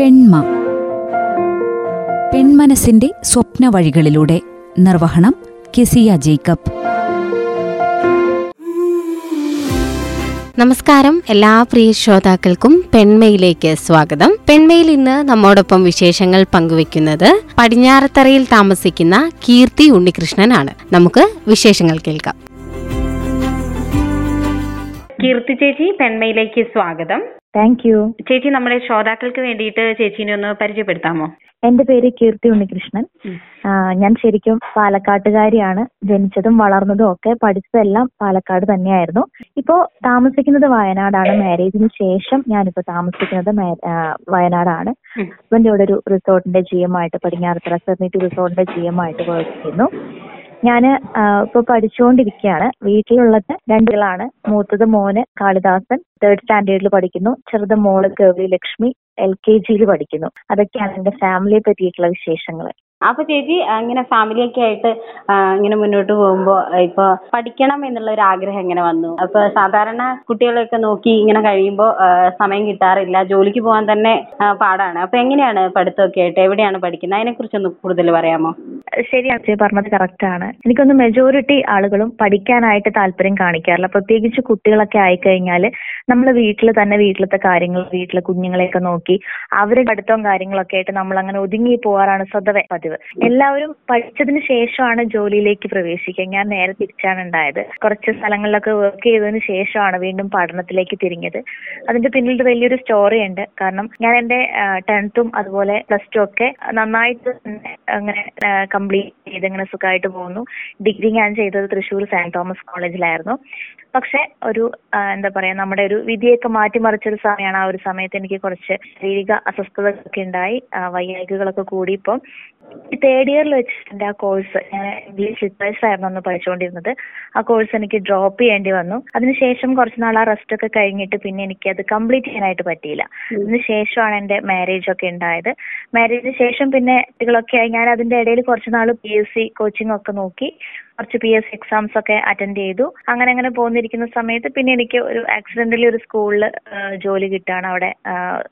പെൺമ. പെൺമനസിന്റെ സ്വപ്ന വഴികളിലൂടെ നിർവഹണം കെസിയ ജേക്കബ്. നമസ്കാരം. എല്ലാ പ്രിയ ശ്രോതാക്കൾക്കും പെൺമയിലേക്ക് സ്വാഗതം. പെൺമയിൽ ഇന്ന് നമ്മോടൊപ്പം വിശേഷങ്ങൾ പങ്കുവെക്കുന്നത് പടിഞ്ഞാറത്തറയിൽ താമസിക്കുന്ന കീർത്തി ഉണ്ണികൃഷ്ണനാണ്. നമുക്ക് വിശേഷങ്ങൾ കേൾക്കാം. കീർത്തി ചേച്ചി പെൺമയിലേക്ക് സ്വാഗതം. താങ്ക് യു ചേച്ചി നമ്മുടെ ശ്രോതാക്കൾക്ക് വേണ്ടിയിട്ട് ചേച്ചീനെ ഒന്ന് പരിചയപ്പെടുത്താമോ? എന്റെ പേര് കീർത്തി ഉണ്ണികൃഷ്ണൻ. ഞാൻ ശരിക്കും പാലക്കാട്ടുകാരിയാണ്. ജനിച്ചതും വളർന്നതും ഒക്കെ പഠിച്ചതെല്ലാം പാലക്കാട് തന്നെയായിരുന്നു. ഇപ്പോ താമസിക്കുന്നത് വയനാടാണ്. മാരേജിന് ശേഷം ഞാനിപ്പോ താമസിക്കുന്നത് വയനാടാണ്. ഹസ്ബൻഡ് ഇവിടെ ഒരു റിസോർട്ടിന്റെ ജി എം ആയിട്ട് പടിഞ്ഞാറത്തറ സെർണിറ്റി റിസോർട്ടിന്റെ ജി എം ആയിട്ട് വർക്ക് ഞാൻ ഇപ്പൊ പഠിച്ചുകൊണ്ടിരിക്കുകയാണ് വീട്ടിലുള്ളത് രണ്ടുകളാണ് മൂത്തത് മോന് കാളിദാസൻ. തേർഡ് സ്റ്റാൻഡേർഡിൽ പഠിക്കുന്നു. ചെറുത് മോൾ ഗൗരി ലക്ഷ്മി എൽ കെ ജിയിൽ പഠിക്കുന്നു. അതൊക്കെയാണ് എന്റെ ഫാമിലിയെ പറ്റിയിട്ടുള്ള വിശേഷങ്ങൾ അപ്പൊ ചേച്ചി ഇങ്ങനെ ഫാമിലി ഒക്കെ ആയിട്ട് ഇങ്ങനെ മുന്നോട്ട് പോകുമ്പോ ഇപ്പൊ പഠിക്കണം എന്നുള്ള ഒരു ആഗ്രഹം എങ്ങനെ വന്നു? അപ്പൊ സാധാരണ കുട്ടികളെയൊക്കെ നോക്കി ഇങ്ങനെ കഴിയുമ്പോ സമയം കിട്ടാറില്ല ജോലിക്ക് പോകാൻ തന്നെ പാടാണ്. അപ്പൊ എങ്ങനെയാണ് പഠിത്തമൊക്കെ ആയിട്ട് എവിടെയാണ് പഠിക്കുന്നത്? അതിനെ കുറിച്ചൊന്ന് കൂടുതൽ പറയാമോ? ശരിയാണ് ചേച്ചി പറഞ്ഞത് കറക്റ്റ് ആണ്. എനിക്കൊന്ന് മെജോറിറ്റി ആളുകളും പഠിക്കാനായിട്ട് താല്പര്യം കാണിക്കാറില്ല. പ്രത്യേകിച്ച് കുട്ടികളൊക്കെ ആയിക്കഴിഞ്ഞാൽ നമ്മൾ വീട്ടിൽ തന്നെ വീട്ടിലത്തെ കാര്യങ്ങൾ വീട്ടിലെ കുഞ്ഞുങ്ങളെയൊക്കെ നോക്കി അവരുടെ പഠിത്തവും കാര്യങ്ങളൊക്കെ ആയിട്ട് നമ്മൾ അങ്ങനെ ഒതുങ്ങി പോകാറാണ് സ്വതവേ പതിവ്. എല്ലാവരും പഠിച്ചതിന് ശേഷമാണ് ജോലിയിലേക്ക് പ്രവേശിക്കുക. ഞാൻ നേരെ തിരിച്ചാണ് ഉണ്ടായത്. കുറച്ച് സ്ഥലങ്ങളിലൊക്കെ വർക്ക് ചെയ്തതിന് ശേഷമാണ് വീണ്ടും പഠനത്തിലേക്ക് തിരിഞ്ഞത്. അതിന്റെ പിന്നിൽ വലിയൊരു സ്റ്റോറി ഉണ്ട്. കാരണം ഞാൻ എന്റെ ടെൻത്തും അതുപോലെ പ്ലസ് ടു ഒക്കെ നന്നായിട്ട് അങ്ങനെ കംപ്ലീറ്റ് ചെയ്ത് ഇങ്ങനെ സുഖമായിട്ട് പോകുന്നു. ഡിഗ്രി ഞാൻ ചെയ്തത് തൃശ്ശൂർ സെന്റ് തോമസ് കോളേജിലായിരുന്നു പക്ഷെ ഒരു എന്താ പറയാ നമ്മുടെ ഒരു വിധിയൊക്കെ മാറ്റിമറിച്ചൊരു സമയമാണ് ആ ഒരു സമയത്ത് എനിക്ക് കുറച്ച് ശാരീരിക അസ്വസ്ഥതകളൊക്കെ ഉണ്ടായി. വൈകാരികകളൊക്കെ കൂടി ഇപ്പം. തേർഡ് ഇയറിൽ വെച്ച് എന്റെ ആ കോഴ്സ് ഞാൻ ഇംഗ്ലീഷ് ലിറ്ററേച്ചർ ആയിരുന്നു അന്ന് പഠിച്ചുകൊണ്ടിരുന്നത് ആ കോഴ്സ് എനിക്ക് ഡ്രോപ്പ് ചെയ്യേണ്ടി വന്നു. അതിനുശേഷം കുറച്ച് നാൾ ആ റെസ്റ്റ് ഒക്കെ കഴിഞ്ഞിട്ട് പിന്നെ എനിക്ക് അത് കംപ്ലീറ്റ് ചെയ്യാനായിട്ട് പറ്റിയില്ല. അതിന് ശേഷമാണ് എന്റെ മാരേജ് ഒക്കെ ഉണ്ടായത്. മാരേജിന് ശേഷം പിന്നെ കുട്ടികളൊക്കെ ആയി. ഞാൻ അതിന്റെ ഇടയിൽ കുറച്ച് നാൾ പി എസ് സി കോച്ചിങ് ഒക്കെ നോക്കി. കുറച്ച് പി എസ് എക്സാംസ് ഒക്കെ അറ്റൻഡ് ചെയ്തു. അങ്ങനെ അങ്ങനെ പോന്നിരിക്കുന്ന സമയത്ത് പിന്നെ എനിക്ക് ഒരു ആക്സിഡന്റലി ഒരു സ്കൂളിൽ ജോലി കിട്ടുകയാണ് അവിടെ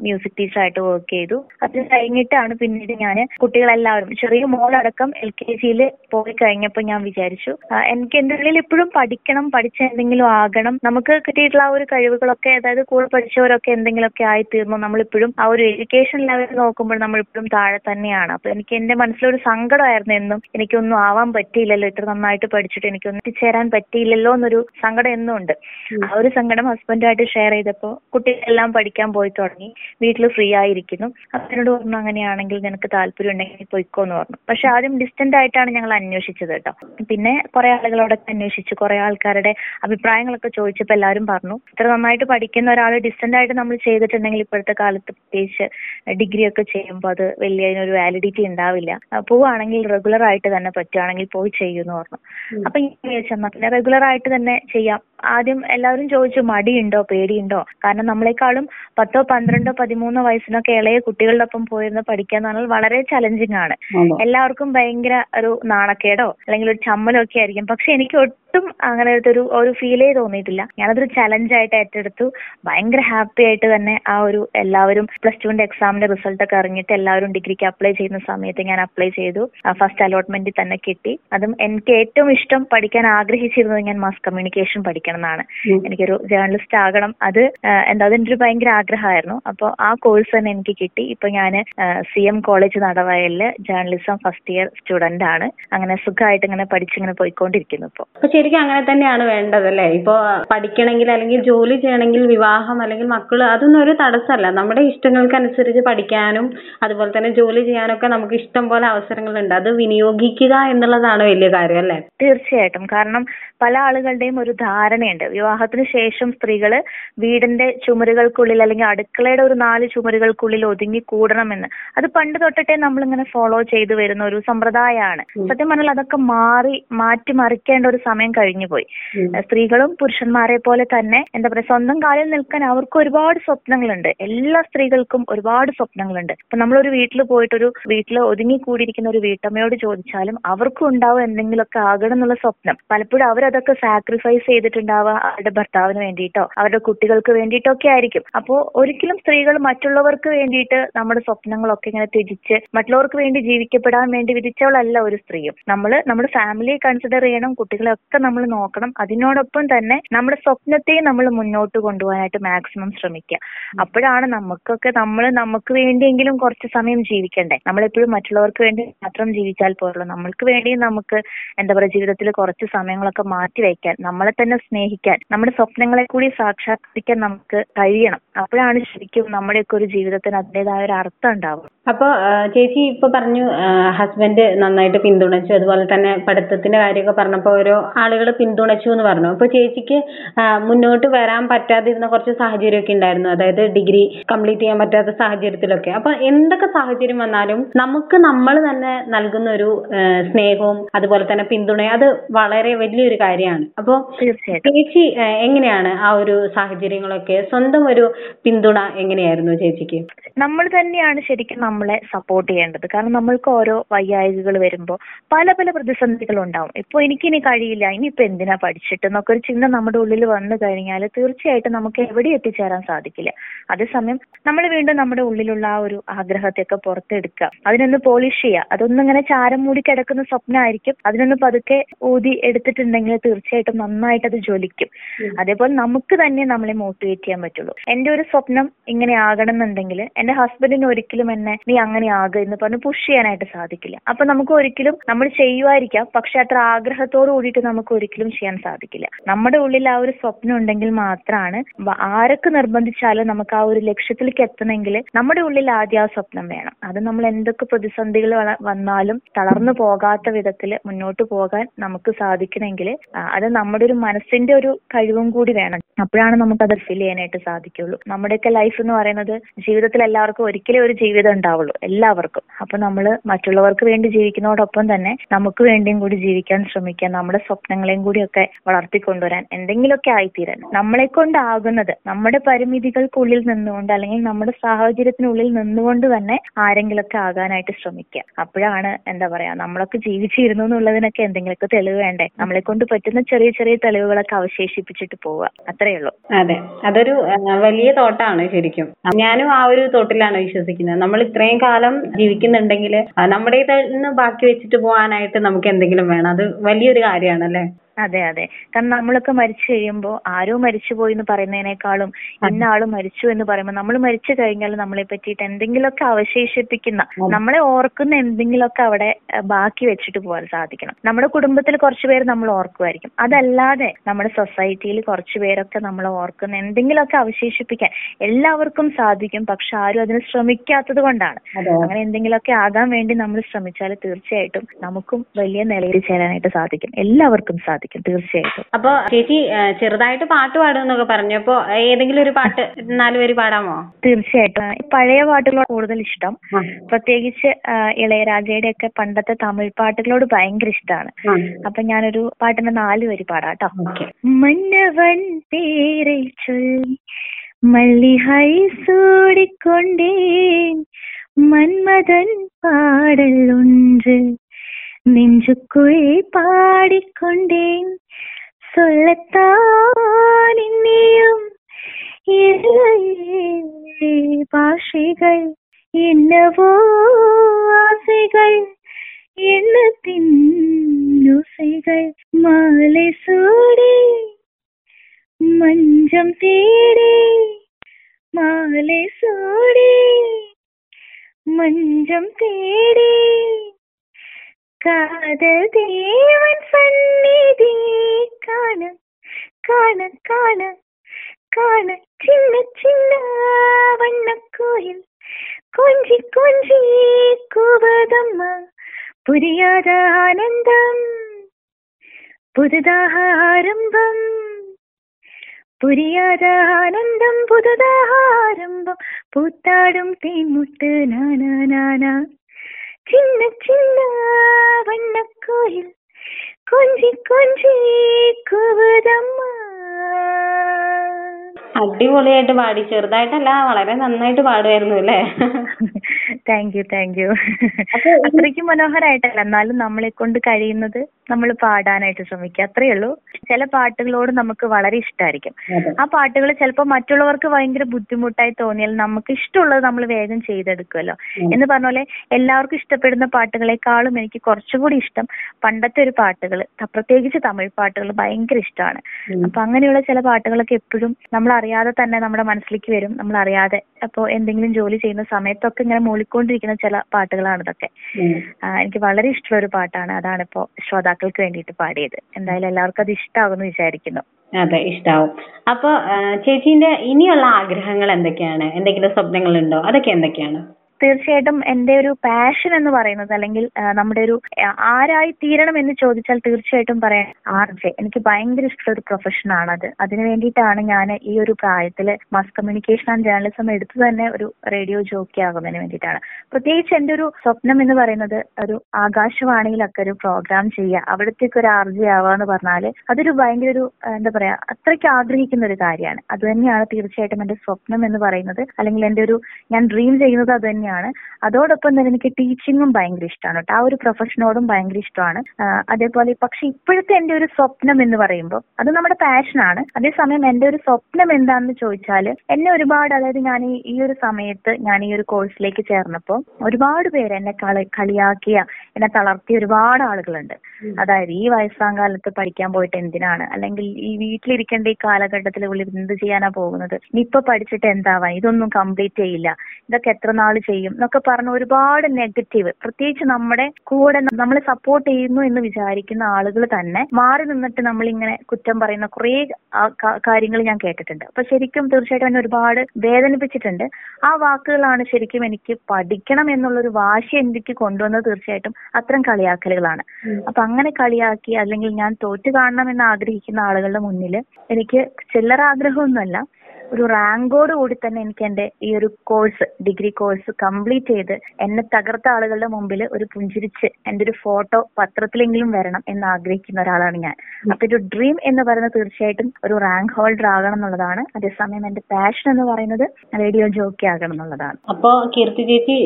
മ്യൂസിക് ടീച്ചറായിട്ട് വർക്ക് ചെയ്തു. അത് കഴിഞ്ഞിട്ടാണ് പിന്നീട് ഞാൻ കുട്ടികളെല്ലാവരും ചെറിയ മോളടക്കം എൽ കെ ജിയിൽ പോയി കഴിഞ്ഞപ്പോൾ ഞാൻ വിചാരിച്ചു എനിക്ക് എന്റെ ഉള്ളിൽ ഇപ്പോഴും പഠിക്കണം പഠിച്ച എന്തെങ്കിലും ആകണം. നമുക്ക് കിട്ടിയിട്ടുള്ള ആ ഒരു കഴിവുകളൊക്കെ അതായത് കൂടെ പഠിച്ചവരൊക്കെ എന്തെങ്കിലുമൊക്കെ ആയി തീർന്നു. നമ്മളിപ്പോഴും ആ ഒരു എഡ്യൂക്കേഷൻ ലെവൽ നോക്കുമ്പോൾ നമ്മളിപ്പോഴും താഴെ തന്നെയാണ്. അപ്പൊ എനിക്ക് എന്റെ മനസ്സിലൊരു സങ്കടമായിരുന്നു എന്നും എനിക്കൊന്നും ആവാൻ പറ്റിയില്ലല്ലോ ഇത്ര നന്നായിട്ട് പഠിച്ചിട്ട് എനിക്കൊന്നും എത്തിച്ചേരാൻ പറ്റിയില്ലല്ലോ എന്നൊരു സങ്കടം എന്നും ഉണ്ട്. ആ ഒരു സങ്കടം ഹസ്ബൻഡുമായിട്ട് ഷെയർ ചെയ്തപ്പോൾ കുട്ടികളെല്ലാം പഠിക്കാൻ പോയി തുടങ്ങി. വീട്ടിൽ ഫ്രീ ആയിരിക്കുന്നു. അപ്പനോട് പറഞ്ഞു അങ്ങനെയാണെങ്കിൽ നിനക്ക് താല്പര്യം ഉണ്ടെങ്കിൽ പൊയ്ക്കോ എന്ന് പറഞ്ഞു. പക്ഷെ ആദ്യം ഡിസ്റ്റന്റ് ആയിട്ടാണ് ഞങ്ങൾ അന്വേഷിച്ചത് കേട്ടോ. പിന്നെ കുറെ ആളുകളോടൊക്കെ അന്വേഷിച്ചു. കുറെ ആൾക്കാരുടെ അഭിപ്രായങ്ങളൊക്കെ ചോദിച്ചപ്പോൾ എല്ലാവരും പറഞ്ഞു ഇത്ര നന്നായിട്ട് പഠിക്കുന്ന ഒരാൾ ഡിസ്റ്റന്റ് ആയിട്ട് നമ്മൾ ചെയ്തിട്ടുണ്ടെങ്കിൽ ഇപ്പോഴത്തെ കാലത്ത് പ്രത്യേകിച്ച് ഡിഗ്രി ഒക്കെ ചെയ്യുമ്പോൾ അത് വലിയ അതിനൊരു വാലിഡിറ്റി ഉണ്ടാവില്ല. പോവാണെങ്കിൽ പോവുകയാണെങ്കിൽ റെഗുലർ ആയിട്ട് തന്നെ പറ്റുകയാണെങ്കിൽ പോയി ചെയ്യുമെന്ന് പറഞ്ഞു. അപ്പൊ ഞാൻ വിചാരിച്ചു എന്നാ പിന്നെ റെഗുലർ ആയിട്ട് തന്നെ ചെയ്യാം. ആദ്യം എല്ലാവരും ചോദിച്ചു മടിയുണ്ടോ പേടിയുണ്ടോ? കാരണം നമ്മളെക്കാളും പത്തോ പന്ത്രണ്ടോ പതിമൂന്നോ വയസ്സിനൊക്കെ ഇളയ കുട്ടികളുടെ ഒപ്പം പോയിരുന്ന് പഠിക്കുക എന്ന് പറഞ്ഞാൽ വളരെ ചലഞ്ചിങ് ആണ്. എല്ലാവർക്കും ഭയങ്കര ഒരു നാണക്കേടോ അല്ലെങ്കിൽ ഒരു ചമ്മലോ ഒക്കെ ആയിരിക്കും. പക്ഷെ എനിക്ക് ഒട്ടും അങ്ങനെ ഒരു ഒരു ഫീലേ തോന്നിയിട്ടില്ല. ഞാനതൊരു ചലഞ്ചായിട്ട് ഏറ്റെടുത്തു. ഭയങ്കര ഹാപ്പി ആയിട്ട് തന്നെ ആ ഒരു എല്ലാവരും പ്ലസ് ടുവിന്റെ എക്സാമിന്റെ റിസൾട്ട് ഒക്കെ അറിഞ്ഞിട്ട് എല്ലാവരും ഡിഗ്രിക്ക് അപ്ലൈ ചെയ്യുന്ന സമയത്ത് ഞാൻ അപ്ലൈ ചെയ്തു. ഫസ്റ്റ് അലോട്ട്മെന്റിൽ തന്നെ കിട്ടി. അതും എനിക്ക് ഏറ്റവും ഇഷ്ടം പഠിക്കാൻ ആഗ്രഹിച്ചിരുന്നത് ഞാൻ മാസ് കമ്മ്യൂണിക്കേഷൻ പഠിക്കണം എന്നാണ് എനിക്കൊരു ജേർണലിസ്റ്റ് ആകണം. അത് എന്താ അതെന്റെ ഒരു ഭയങ്കര ആഗ്രഹമായിരുന്നു. അപ്പോൾ ആ കോഴ്സ് തന്നെ എനിക്ക് കിട്ടി. ഇപ്പൊ ഞാൻ സി എം കോളേജ് നടവയലിൽ ജേർണലിസം ഫസ്റ്റ് ഇയർ സ്റ്റുഡന്റ് ആണ്. അങ്ങനെ സുഖമായിട്ട് ഇങ്ങനെ പഠിച്ചിങ്ങനെ പോയിക്കൊണ്ടിരിക്കുന്നു ഇപ്പോൾ അപ്പൊ ശരിക്കും അങ്ങനെ തന്നെയാണ് വേണ്ടത് അല്ലേ? ഇപ്പൊ പഠിക്കണമെങ്കിൽ അല്ലെങ്കിൽ ജോലി ചെയ്യണമെങ്കിൽ വിവാഹം അല്ലെങ്കിൽ മക്കൾ അതൊന്നും ഒരു തടസ്സമല്ല. നമ്മുടെ ഇഷ്ടങ്ങൾക്കനുസരിച്ച് പഠിക്കാനും അതുപോലെ തന്നെ ജോലി ചെയ്യാനൊക്കെ നമുക്ക് ഇഷ്ടം പോലെ അവസരങ്ങളുണ്ട്. അത് വിനിയോഗിക്കുക എന്നുള്ളതാണ് വലിയ കാര്യം അല്ലേ? തീർച്ചയായിട്ടും. കാരണം പല ആളുകളുടെയും ഒരു ധാരണയുണ്ട്. വിവാഹത്തിന് ശേഷം സ്ത്രീകൾ വീടിന്റെ ചുമരുകൾക്കുള്ളിൽ അല്ലെങ്കിൽ അടുക്കളയുടെ ഒരു നാല് ചുമരുകൾക്കുള്ളിൽ ഒതുങ്ങി കൂടണമെന്ന്. അത് പണ്ട് തൊട്ടിട്ടേ നമ്മളിങ്ങനെ ഫോളോ ചെയ്തു വരുന്ന ഒരു സമ്പ്രദായമാണ്. സത്യം പറഞ്ഞാൽ അതൊക്കെ മാറി മാറ്റി മറിക്കേണ്ട ഒരു സമയം കഴിഞ്ഞുപോയി. സ്ത്രീകളും പുരുഷന്മാരെ പോലെ തന്നെ എന്താ പറയാ സ്വന്തം കാലിൽ നിൽക്കാൻ അവർക്ക് ഒരുപാട് സ്വപ്നങ്ങളുണ്ട്. എല്ലാ സ്ത്രീകൾക്കും ഒരുപാട് സ്വപ്നങ്ങളുണ്ട്. ഇപ്പൊ നമ്മളൊരു വീട്ടിൽ പോയിട്ടൊരു വീട്ടിൽ ഒതുങ്ങി കൂടിയിരിക്കുന്ന ഒരു വീട്ടമ്മയോട് ചോദിച്ചാലും അവർക്കും ഉണ്ടാവും എന്തെങ്കിലുമൊക്കെ ആകണം എന്നുള്ള സ്വപ്നം. പലപ്പോഴും അവരതൊക്കെ സാക്രിഫൈസ് ചെയ്തിട്ടുണ്ട്. ഉണ്ടാവുക അവരുടെ ഭർത്താവിന് വേണ്ടിയിട്ടോ അവരുടെ കുട്ടികൾക്ക് വേണ്ടിയിട്ടോ ഒക്കെ ആയിരിക്കും. അപ്പോ ഒരിക്കലും സ്ത്രീകൾ മറ്റുള്ളവർക്ക് വേണ്ടിയിട്ട് നമ്മുടെ സ്വപ്നങ്ങളൊക്കെ ഇങ്ങനെ ത്യജിച്ച് മറ്റുള്ളവർക്ക് വേണ്ടി ജീവിക്കപ്പെടാൻ വേണ്ടി വിധിച്ചവളല്ല ഒരു സ്ത്രീയും. നമ്മൾ നമ്മുടെ ഫാമിലിയെ കൺസിഡർ ചെയ്യണം കുട്ടികളെയൊക്കെ നമ്മൾ നോക്കണം. അതിനോടൊപ്പം തന്നെ നമ്മുടെ സ്വപ്നത്തെയും നമ്മൾ മുന്നോട്ട് കൊണ്ടുപോകാനായിട്ട് മാക്സിമം ശ്രമിക്കുക. അപ്പോഴാണ് നമുക്കൊക്കെ നമ്മൾ നമുക്ക് വേണ്ടിയെങ്കിലും കുറച്ച് സമയം ജീവിക്കണ്ടേ. നമ്മളെപ്പോഴും മറ്റുള്ളവർക്ക് വേണ്ടി മാത്രം ജീവിച്ചാൽ പോരുള്ളൂ നമ്മൾക്ക് വേണ്ടി നമുക്ക് എന്താ പറയുക ജീവിതത്തിൽ കുറച്ച് സമയങ്ങളൊക്കെ മാറ്റി വയ്ക്കാൻ നമ്മളെ തന്നെ സ്നേഹിക്കാൻ നമ്മുടെ സ്വപ്നങ്ങളെ കൂടി സാക്ഷാത്കരിക്കാൻ നമുക്ക് കഴിയണം. അപ്പോഴാണ് ശരിക്കും നമ്മുടെയൊക്കെ ഒരു ജീവിതത്തിന് അതിന്റെതായ ഒരു അർത്ഥം ഉണ്ടാവും അപ്പൊ ചേച്ചി ഇപ്പൊ പറഞ്ഞു ഹസ്ബൻഡ് നന്നായിട്ട് പിന്തുണച്ചു. അതുപോലെ തന്നെ പഠിത്തത്തിന്റെ കാര്യമൊക്കെ പറഞ്ഞപ്പോ ഓരോ ആളുകൾ പിന്തുണച്ചു എന്ന് പറഞ്ഞു. അപ്പൊ ചേച്ചിക്ക് മുന്നോട്ട് വരാൻ പറ്റാതിരുന്ന കുറച്ച് സാഹചര്യമൊക്കെ ഉണ്ടായിരുന്നു. അതായത് ഡിഗ്രി കംപ്ലീറ്റ് ചെയ്യാൻ പറ്റാത്ത സാഹചര്യത്തിലൊക്കെ. അപ്പൊ എന്തൊക്കെ സാഹചര്യം വന്നാലും നമുക്ക് നമ്മൾ തന്നെ നൽകുന്ന ഒരു സ്നേഹവും അതുപോലെ തന്നെ പിന്തുണയും അത് വളരെ വലിയൊരു കാര്യമാണ്. അപ്പൊ തീർച്ചയായിട്ടും. ചേച്ചി എങ്ങനെയാണ് ആ ഒരു സാഹചര്യങ്ങളൊക്കെ? സ്വന്തം ഒരു പിന്തുണ എങ്ങനെയായിരുന്നു ചേച്ചിക്ക്? നമ്മൾ തന്നെയാണ് ശരിക്കും നമ്മളെ സപ്പോർട്ട് ചെയ്യേണ്ടത്. കാരണം നമ്മൾക്ക് ഓരോ വയ്യായ്കകൾ വരുമ്പോൾ പല പല പ്രതിസന്ധികൾ ഉണ്ടാവും ഇപ്പൊ എനിക്കിനി കഴിയില്ല ഇനിയിപ്പോ എന്തിനാ പഠിച്ചിട്ട് എന്നൊക്കെ ഒരു ചിന്ത നമ്മുടെ ഉള്ളിൽ വന്നു കഴിഞ്ഞാൽ തീർച്ചയായിട്ടും നമുക്ക് എവിടെ എത്തിച്ചേരാൻ സാധിക്കില്ല. അതേസമയം നമ്മൾ വീണ്ടും നമ്മുടെ ഉള്ളിലുള്ള ആ ഒരു ആഗ്രഹത്തെയൊക്കെ പുറത്തെടുക്കുക. അതിനൊന്ന് പോളിഷ് ചെയ്യുക. അതൊന്നും ഇങ്ങനെ ചാരം മൂടി കിടക്കുന്ന സ്വപ്നമായിരിക്കും അതിനൊന്ന് പതുക്കെ ഊതി എടുത്തിട്ടുണ്ടെങ്കിൽ തീർച്ചയായിട്ടും നന്നായിട്ട് അത് ജ്വലിക്കും അതേപോലെ നമുക്ക് തന്നെ നമ്മളെ മോട്ടിവേറ്റ് ചെയ്യാൻ പറ്റുള്ളൂ. എന്റെ ഒരു സ്വപ്നം ഇങ്ങനെ ആകണം എന്നുണ്ടെങ്കിൽ എന്റെ ഹസ്ബൻഡിന് ഒരിക്കലും എന്നെ നീ അങ്ങനെ ആകുക എന്ന് പറഞ്ഞ് പുഷ് ചെയ്യാനായിട്ട് സാധിക്കില്ല. അപ്പൊ നമുക്ക് ഒരിക്കലും നമ്മൾ ചെയ്യുമായിരിക്കാം പക്ഷെ അത്ര ആഗ്രഹത്തോട് കൂടിയിട്ട് നമുക്ക് ഒരിക്കലും ചെയ്യാൻ സാധിക്കില്ല. നമ്മുടെ ഉള്ളിൽ ആ ഒരു സ്വപ്നം ഉണ്ടെങ്കിൽ മാത്രമാണ് ആരൊക്കെ നിർബന്ധിച്ചാലും നമുക്ക് ആ ഒരു ലക്ഷ്യത്തിലേക്ക് എത്തണമെങ്കിൽ നമ്മുടെ ഉള്ളിൽ ആദ്യം ആ സ്വപ്നം വേണം. അത് നമ്മൾ എന്തൊക്കെ പ്രതിസന്ധികൾ വന്നാലും തളർന്നു പോകാത്ത വിധത്തിൽ മുന്നോട്ട് പോകാൻ നമുക്ക് സാധിക്കണമെങ്കിൽ അത് നമ്മുടെ ഒരു മനസ്സിന്റെ ഒരു കഴിവും കൂടി വേണം. അപ്പോഴാണ് നമുക്ക് അത് ഫീൽ ചെയ്യാനായിട്ട് സാധിക്കുള്ളൂ നമ്മുടെയൊക്കെ ലൈഫ് എന്ന് പറയുന്നത് ജീവിതത്തിൽ എല്ലാവർക്കും ഒരിക്കലും ഒരു ജീവിതം ഉണ്ടാവുള്ളൂ എല്ലാവർക്കും. അപ്പൊ നമ്മൾ മറ്റുള്ളവർക്ക് വേണ്ടി ജീവിക്കുന്നതോടൊപ്പം തന്നെ നമുക്ക് വേണ്ടിയും കൂടി ജീവിക്കാൻ ശ്രമിക്കുക നമ്മുടെ സ്വപ്നങ്ങളെയും കൂടി ഒക്കെ വളർത്തിക്കൊണ്ടുവരാൻ എന്തെങ്കിലുമൊക്കെ ആയിത്തീരാൻ. നമ്മളെ കൊണ്ടാകുന്നത് നമ്മുടെ പരിമിതികൾക്കുള്ളിൽ നിന്നുകൊണ്ട് അല്ലെങ്കിൽ നമ്മുടെ സാഹചര്യത്തിനുള്ളിൽ നിന്നുകൊണ്ട് തന്നെ ആരെങ്കിലൊക്കെ ആകാനായിട്ട് ശ്രമിക്കുക. അപ്പോഴാണ് എന്താ പറയാ നമ്മളൊക്കെ ജീവിച്ചിരുന്നു എന്നുള്ളതിനൊക്കെ എന്തെങ്കിലുമൊക്കെ തെളിവ് വേണ്ടേ? നമ്മളെ കൊണ്ട് പറ്റുന്ന ചെറിയ ചെറിയ തെളിവുകളൊക്കെ അവശേഷിപ്പിച്ചിട്ട് പോവുക. അത്രേ ഉള്ളൂ. അതെ. അതൊരു വലിയ തോട്ടാണ് ശരിക്കും. ഞാനും ആ ഒരു തോട്ടിലാണ് വിശ്വസിക്കുന്നത്. നമ്മൾ ഇത്രയും കാലം ജീവിക്കുന്നുണ്ടെങ്കിൽ നമ്മുടെ നിന്ന് ബാക്കി വെച്ചിട്ട് പോകാനായിട്ട് നമുക്ക് എന്തെങ്കിലും വേണം. അത് വലിയൊരു കാര്യമാണ് അതെ അതെ. കാരണം നമ്മളൊക്കെ മരിച്ചു കഴിയുമ്പോൾ ആരോ മരിച്ചു പോയി എന്ന് പറയുന്നതിനേക്കാളും ഇന്ന ആൾ മരിച്ചു എന്ന് പറയുമ്പോൾ നമ്മൾ മരിച്ചു കഴിഞ്ഞാൽ നമ്മളെ പറ്റിയിട്ട് എന്തെങ്കിലുമൊക്കെ അവശേഷിപ്പിക്കുന്ന നമ്മളെ ഓർക്കുന്ന എന്തെങ്കിലുമൊക്കെ അവിടെ ബാക്കി വെച്ചിട്ട് പോകാൻ സാധിക്കണം. നമ്മുടെ കുടുംബത്തിൽ കുറച്ച് പേര് നമ്മൾ ഓർക്കുമായിരിക്കും. അതല്ലാതെ നമ്മുടെ സൊസൈറ്റിയിൽ കുറച്ചു പേരൊക്കെ നമ്മളെ ഓർക്കുന്ന എന്തെങ്കിലുമൊക്കെ അവശേഷിപ്പിക്കാൻ എല്ലാവർക്കും സാധിക്കും. പക്ഷെ ആരും അതിന് ശ്രമിക്കാത്തത് കൊണ്ടാണ്. അങ്ങനെ എന്തെങ്കിലുമൊക്കെ ആകാൻ വേണ്ടി നമ്മൾ ശ്രമിച്ചാൽ തീർച്ചയായിട്ടും നമുക്കും വലിയ നിലയിൽ ചേരാനായിട്ട് സാധിക്കും. എല്ലാവർക്കും സാധിക്കും. സാധിക്കും. തീർച്ചയായിട്ടും. അപ്പൊ ചേച്ചി ചെറുതായിട്ട് പാട്ട് പാടും എന്നൊക്കെ പറഞ്ഞപ്പോ ഏതെങ്കിലും ഒരു പാട്ട് നാലുപേര് പാടാമോ? തീർച്ചയായിട്ടും. പഴയ പാട്ടുകളോട് കൂടുതൽ ഇഷ്ടം. പ്രത്യേകിച്ച് ഇളയരാജയുടെ ഒക്കെ പണ്ടത്തെ തമിഴ് പാട്ടുകളോട് ഭയങ്കര ഇഷ്ടമാണ് അപ്പൊ ഞാനൊരു പാട്ടിന്റെ നാലുപേര് പാടാട്ടോ. മന്നവൻ പേരെ ചൊല്ലി മല്ലിഹൈ സൂടിക്കൊണ്ടേ മന്മഥൻ പാടലുണ്ട് നെഞ്ചുക്കുള്ളിൽ പാടിക്കൊണ്ടേൻ சொல்லத்தான் இன்னியும் பாஷைகள் என்னவோ ஆசைகள். எண்ணத்தின் ஓசைகள் மாலை சூடி மஞ்சம் தீ വഞ്ചിക്കുവതമ്മ പുരിയാത ആനന്ദം പുതുതാഹ ആരംഭം പുരിയാത ആനന്ദം പുതുതാഹ ആരംഭം പൂത്താടും തേൻമുട്ട് നാനാനാന ചിന്ന ചിന്ന വണ്ണക്കോയിൽ കൊഞ്ചി കൊഞ്ചി കുവതമ്മ. അടിപൊളിയായിട്ട് പാടി. ചെറുതായിട്ടല്ല വളരെ നന്നായിട്ട് പാടുമായിരുന്നു അല്ലേ? താങ്ക് യു താങ്ക് യു അത്രയ്ക്ക് മനോഹരായിട്ടല്ല എന്നാലും നമ്മളെ കൊണ്ട് കഴിയുന്നത് നമ്മൾ പാടാനായിട്ട് ശ്രമിക്കുക. അത്രയേ ഉള്ളൂ. ചില പാട്ടുകളോട് നമുക്ക് വളരെ ഇഷ്ടമായിരിക്കും. ആ പാട്ടുകൾ ചിലപ്പോൾ മറ്റുള്ളവർക്ക് ഭയങ്കര ബുദ്ധിമുട്ടായി തോന്നിയാൽ നമുക്ക് ഇഷ്ടമുള്ളത് നമ്മൾ വേഗം ചെയ്തെടുക്കുമല്ലോ. എന്ന് പറഞ്ഞ പോലെ എല്ലാവർക്കും ഇഷ്ടപ്പെടുന്ന പാട്ടുകളെക്കാളും എനിക്ക് കുറച്ചുകൂടി ഇഷ്ടം പണ്ടത്തെ ഒരു പാട്ടുകൾ പ്രത്യേകിച്ച് തമിഴ് പാട്ടുകൾ ഭയങ്കര ഇഷ്ടമാണ്. അപ്പൊ അങ്ങനെയുള്ള ചില പാട്ടുകളൊക്കെ എപ്പോഴും നമ്മൾ അറിയാതെ തന്നെ നമ്മുടെ മനസ്സിലേക്ക് വരും. നമ്മൾ അറിയാതെ അപ്പോൾ എന്തെങ്കിലും ജോലി ചെയ്യുന്ന സമയത്തൊക്കെ ഇങ്ങനെ മൂളിക്കൊണ്ടിരിക്കുന്ന ചില പാട്ടുകളാണ് ഇതൊക്കെ. എനിക്ക് വളരെ ഇഷ്ടമുള്ള ഒരു പാട്ടാണ്. അതാണ് ഇപ്പോ ശ്രോതാക്കൾക്ക് വേണ്ടിയിട്ട് പാടിയത്. എന്തായാലും എല്ലാവർക്കും അത് ഇഷ്ടമാകുമെന്ന് വിചാരിക്കുന്നു. അതെ ഇഷ്ടാവും. അപ്പൊ ചേച്ചിന്റെ ചേച്ചീന്റെ ഇനിയുള്ള ആഗ്രഹങ്ങൾ എന്തൊക്കെയാണ്? എന്തെങ്കിലും സ്വപ്നങ്ങളുണ്ടോ? അതൊക്കെ എന്തൊക്കെയാണ്? തീർച്ചയായിട്ടും എന്റെ ഒരു പാഷൻ എന്ന് പറയുന്നത് അല്ലെങ്കിൽ നമ്മുടെ ഒരു ആരായി തീരണം എന്ന് ചോദിച്ചാൽ തീർച്ചയായിട്ടും പറയാം ആർ ജെ എനിക്ക് ഭയങ്കര ഇഷ്ടമുള്ള ഒരു പ്രൊഫഷൻ ആണത്. അതിനു വേണ്ടിയിട്ടാണ് ഞാൻ ഈ ഒരു പ്രായത്തിൽ മാസ് കമ്മ്യൂണിക്കേഷൻ ആൻഡ് ജേർണലിസം എടുത്തു തന്നെ ഒരു റേഡിയോ ജോക്കി ആകുന്നതിന് വേണ്ടിയിട്ടാണ്. പ്രത്യേകിച്ച് എന്റെ ഒരു സ്വപ്നം എന്ന് പറയുന്നത് ഒരു ആകാശവാണിയിലൊക്കെ ഒരു പ്രോഗ്രാം ചെയ്യുക. അവിടത്തേക്ക് ഒരു ആർ ജെ ആവുക എന്ന് പറഞ്ഞാൽ അതൊരു ഭയങ്കര ഒരു എന്താ പറയാ അത്രയ്ക്ക് ആഗ്രഹിക്കുന്ന ഒരു കാര്യമാണ്. അത് തന്നെയാണ് തീർച്ചയായിട്ടും എന്റെ സ്വപ്നം എന്ന് പറയുന്നത്. അല്ലെങ്കിൽ എന്റെ ഒരു ഞാൻ ഡ്രീം ചെയ്യുന്നത് അത് അതോടൊപ്പം തന്നെ എനിക്ക് ടീച്ചിങ്ങും ഭയങ്കര ഇഷ്ടമാണ് കേട്ടോ. ആ ഒരു പ്രൊഫഷനോടും ഭയങ്കര ഇഷ്ടമാണ് അതേപോലെ പക്ഷെ ഇപ്പോഴത്തെ എന്റെ ഒരു സ്വപ്നം എന്ന് പറയുമ്പോൾ അത് നമ്മുടെ പാഷനാണ് അതേസമയം എന്റെ ഒരു സ്വപ്നം എന്താണെന്ന് ചോദിച്ചാൽ എന്നെ ഒരുപാട് അതായത് ഞാൻ ഈ ഒരു സമയത്ത് ഞാൻ ഈ ഒരു കോഴ്സിലേക്ക് ചേർന്നപ്പോൾ ഒരുപാട് പേര് എന്നെ കളി കളിയാക്കിയ എന്നെ തളർത്തിയ ഒരുപാട് ആളുകളുണ്ട്. അതായത് ഈ വയസ്സാം കാലത്ത് പഠിക്കാൻ പോയിട്ട് എന്തിനാണ്? അല്ലെങ്കിൽ ഈ വീട്ടിലിരിക്കേണ്ട ഈ കാലഘട്ടത്തിൽ ഉള്ളിൽ എന്ത് ചെയ്യാനാ പോകുന്നത്? ഇനി ഇപ്പൊ പഠിച്ചിട്ട് എന്താവാൻ ഇതൊന്നും കംപ്ലീറ്റ് ചെയ്യില്ല. ഇതൊക്കെ എത്ര നാൾ ചെയ്യും? എന്നൊക്കെ പറഞ്ഞ ഒരുപാട് നെഗറ്റീവ് പ്രത്യേകിച്ച് നമ്മുടെ കൂടെ നമ്മളെ സപ്പോർട്ട് ചെയ്യുന്നു എന്ന് വിചാരിക്കുന്ന ആളുകൾ തന്നെ മാറി നിന്നിട്ട് നമ്മൾ ഇങ്ങനെ കുറ്റം പറയുന്ന കുറേ കാര്യങ്ങൾ ഞാൻ കേട്ടിട്ടുണ്ട്. അപ്പൊ ശരിക്കും തീർച്ചയായിട്ടും എന്നെ ഒരുപാട് വേദനിപ്പിച്ചിട്ടുണ്ട്. ആ വാക്കുകളാണ് ശരിക്കും എനിക്ക് പഠിക്കണം എന്നുള്ള ഒരു വാശി എനിക്ക് കൊണ്ടുവന്നത് തീർച്ചയായിട്ടും അത്തരം കളിയാക്കലുകളാണ്. അപ്പൊ അങ്ങനെ കളിയാക്കി അല്ലെങ്കിൽ ഞാൻ തോറ്റു കാണണം എന്ന് ആഗ്രഹിക്കുന്ന ആളുകളുടെ മുന്നിൽ എനിക്ക് ചില്ലറ ആഗ്രഹമൊന്നുമല്ല. ഒരു റാങ്കോട് കൂടി തന്നെ എനിക്ക് എന്റെ ഈ ഒരു കോഴ്സ് ഡിഗ്രി കോഴ്സ് കംപ്ലീറ്റ് ചെയ്ത് എന്നെ തകർത്ത ആളുകളുടെ മുമ്പിൽ ഒരു പുഞ്ചിരിച്ച് എന്റെ ഒരു ഫോട്ടോ പത്രത്തിലെങ്കിലും വരണം എന്ന് ആഗ്രഹിക്കുന്ന ഒരാളാണ് ഞാൻ. അപ്പൊ ഒരു ഡ്രീം എന്ന് പറയുന്നത് തീർച്ചയായിട്ടും ഒരു റാങ്ക് ഹോൾഡർ ആകണം എന്നുള്ളതാണ്. അതേസമയം എന്റെ പാഷൻ എന്ന് പറയുന്നത് റേഡിയോ ജോക്കി ആകണം എന്നുള്ളതാണ്. അപ്പോ കീർത്തി ചേച്ചി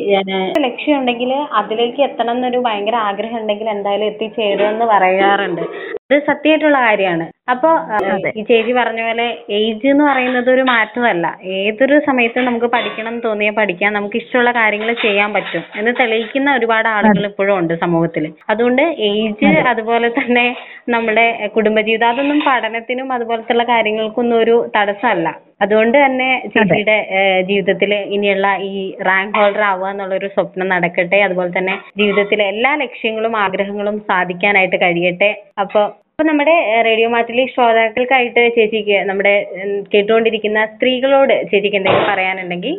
ലക്ഷ്യം ഉണ്ടെങ്കിൽ അതിലേക്ക് എത്തണം എന്നൊരു ഭയങ്കര ആഗ്രഹം ഉണ്ടെങ്കിൽ എന്തായാലും എത്തിച്ചേരുമെന്ന് പറയാറുണ്ട്. ഇത് സത്യമായിട്ടുള്ള കാര്യമാണ്. അപ്പോ ഈ ചേച്ചി പറഞ്ഞ പോലെ ഏജ് എന്ന് പറയുന്നത് ഒരു മാറ്റമല്ല. ഏതൊരു സമയത്തും നമുക്ക് പഠിക്കണം എന്ന് തോന്നിയാൽ പഠിക്കാം. നമുക്ക് ഇഷ്ടമുള്ള കാര്യങ്ങൾ ചെയ്യാൻ പറ്റും എന്ന് തെളിയിക്കുന്ന ഒരുപാട് ആളുകൾ ഇപ്പോഴും ഉണ്ട് സമൂഹത്തിൽ അതുകൊണ്ട് ഏജ് അതുപോലെ തന്നെ നമ്മുടെ കുടുംബജീവിതം അതൊന്നും പഠനത്തിനും അതുപോലത്തുള്ള കാര്യങ്ങൾക്കൊന്നും ഒരു തടസ്സമല്ല. അതുകൊണ്ട് തന്നെ ചേച്ചിയുടെ ജീവിതത്തിൽ ഇനിയുള്ള ഈ റാങ്ക് ഹോൾഡർ ആവുക എന്നുള്ള ഒരു സ്വപ്നം നടക്കട്ടെ. അതുപോലെ തന്നെ ജീവിതത്തിലെ എല്ലാ ലക്ഷ്യങ്ങളും ആഗ്രഹങ്ങളും സാധിക്കാനായിട്ട് കഴിയട്ടെ. അപ്പൊ അപ്പൊ നമ്മുടെ റേഡിയോ മാറ്റിലെ ശ്രോതാക്കൾക്കായിട്ട് ചേച്ചിക്ക് നമ്മുടെ കേട്ടുകൊണ്ടിരിക്കുന്ന സ്ത്രീകളോട് ചേച്ചിക്ക് എന്തെങ്കിലും പറയാനുണ്ടെങ്കിൽ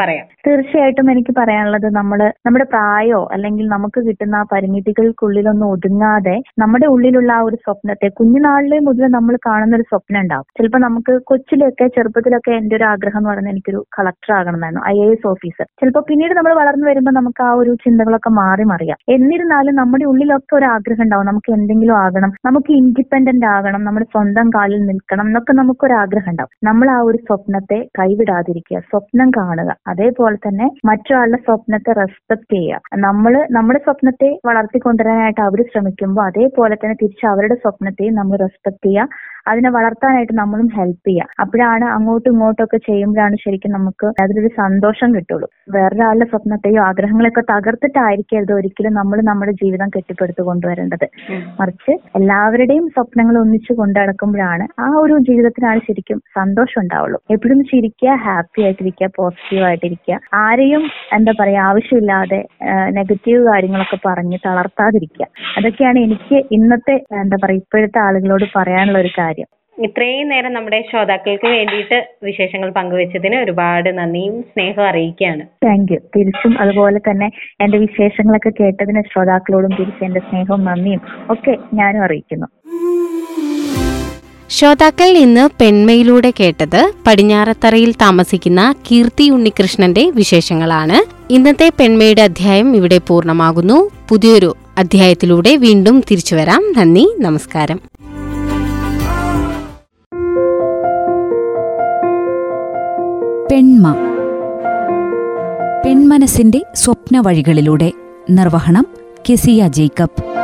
പറയാം. തീർച്ചയായിട്ടും എനിക്ക് പറയാനുള്ളത് നമ്മൾ നമ്മുടെ പ്രായോ അല്ലെങ്കിൽ നമുക്ക് കിട്ടുന്ന ആ പരിമിതികൾക്കുള്ളിലൊന്നും ഒതുങ്ങാതെ നമ്മുടെ ഉള്ളിലുള്ള ആ ഒരു സ്വപ്നത്തെ കുഞ്ഞുനാളിലെ മുതൽ നമ്മൾ കാണുന്ന ഒരു സ്വപ്നം ഉണ്ടാവും ചിലപ്പോൾ നമുക്ക് കൊച്ചിലൊക്കെ ചെറുപ്പത്തിലൊക്കെ എന്റെ ഒരു ആഗ്രഹം എന്ന് പറയുന്നത് എനിക്കൊരു കളക്ടർ ആകണമെന്നായിരുന്നു ഐ എ എസ് ഓഫീസർ ചിലപ്പോൾ പിന്നീട് നമ്മൾ വളർന്നു വരുമ്പോൾ നമുക്ക് ആ ഒരു ചിന്തകളൊക്കെ മാറി മറിയാം. എന്നിരുന്നാലും നമ്മുടെ ഉള്ളിലൊക്കെ ഒരു ആഗ്രഹം ഉണ്ടാവും നമുക്ക് എന്തെങ്കിലും ആകണം നമുക്ക് ഇൻഡിപെൻഡന്റ് ആകണം നമ്മുടെ സ്വന്തം കാലിൽ നിൽക്കണം എന്നൊക്കെ നമുക്കൊരു ആഗ്രഹം ഉണ്ടാവും നമ്മൾ ആ ഒരു സ്വപ്നത്തെ കൈവിടാതിരിക്കുക സ്വപ്നം കാണുക. അതേപോലെ തന്നെ മറ്റൊരാളുടെ സ്വപ്നത്തെ റെസ്പെക്ട് ചെയ്യുക. നമ്മൾ നമ്മുടെ സ്വപ്നത്തെ വളർത്തിക്കൊണ്ടുവരാനായിട്ട് അവർ ശ്രമിക്കുമ്പോൾ അതേപോലെ തന്നെ തിരിച്ച് അവരുടെ സ്വപ്നത്തെയും നമ്മൾ റെസ്പെക്ട് ചെയ്യുക. അതിനെ വളർത്താനായിട്ട് നമ്മളും ഹെൽപ്പ് ചെയ്യുക അപ്പോഴാണ് അങ്ങോട്ടും ഇങ്ങോട്ടും ഒക്കെ ചെയ്യുമ്പോഴാണ് ശരിക്കും നമുക്ക് അതിലൊരു സന്തോഷം കിട്ടുള്ളൂ. വേറൊരാളുടെ സ്വപ്നത്തെയോ ആഗ്രഹങ്ങളെയൊക്കെ തകർത്തിട്ടായിരിക്കരുത് ഒരിക്കലും നമ്മൾ നമ്മുടെ ജീവിതം കെട്ടിപ്പടുത്തു കൊണ്ടുവരേണ്ടത് മറിച്ച് എല്ലാവരുടെയും സ്വപ്നങ്ങൾ ഒന്നിച്ചു കൊണ്ടു നടക്കുമ്പോഴാണ് ആ ഒരു ജീവിതത്തിനാണ് ശരിക്കും സന്തോഷം ഉണ്ടാവുള്ളൂ. എപ്പോഴും ചിരിക്കുക ഹാപ്പി ആയിട്ടിരിക്കുക പോസിറ്റീവ് ആയിട്ടിരിക്കുക. ആരെയും എന്താ പറയാ ആവശ്യമില്ലാതെ നെഗറ്റീവ് കാര്യങ്ങളൊക്കെ പറഞ്ഞ് തളർത്താതിരിക്കുക. അതൊക്കെയാണ് എനിക്ക് ഇന്നത്തെ എന്താ പറയാ ഇപ്പോഴത്തെ ആളുകളോട് പറയാനുള്ള ഒരു കാര്യം. ഇത്രയും നേരം നമ്മുടെ ശ്രോതാക്കൾക്ക് വേണ്ടിയിട്ട് വിശേഷങ്ങൾ പങ്കുവച്ചതിന് ഒരുപാട് നന്ദിയും സ്നേഹവും അറിയിക്കുകയാണ്. താങ്ക് യു തിരിച്ചും അതുപോലെ തന്നെ എന്റെ വിശേഷങ്ങളൊക്കെ കേട്ടതിന് ശ്രോതാക്കളോടും തിരിച്ച് എന്റെ സ്നേഹവും നന്ദിയും ഒക്കെ ഞാനും അറിയിക്കുന്നു. ശ്രോതാക്കൾ ഇന്ന് പെൺമയിലൂടെ കേട്ടത് പടിഞ്ഞാറത്തറയിൽ താമസിക്കുന്ന കീർത്തി ഉണ്ണികൃഷ്ണന്റെ വിശേഷങ്ങളാണ്. ഇന്നത്തെ പെൺമയുടെ അധ്യായം ഇവിടെ പൂർണമാകുന്നു. പുതിയൊരു അധ്യായത്തിലൂടെ വീണ്ടും തിരിച്ചുവരാം നന്ദി നമസ്കാരം. പെൺമ. പെൺമനസിന്റെ സ്വപ്ന വഴികളിലൂടെ നിർവഹണം കെസിയ ജേക്കബ്.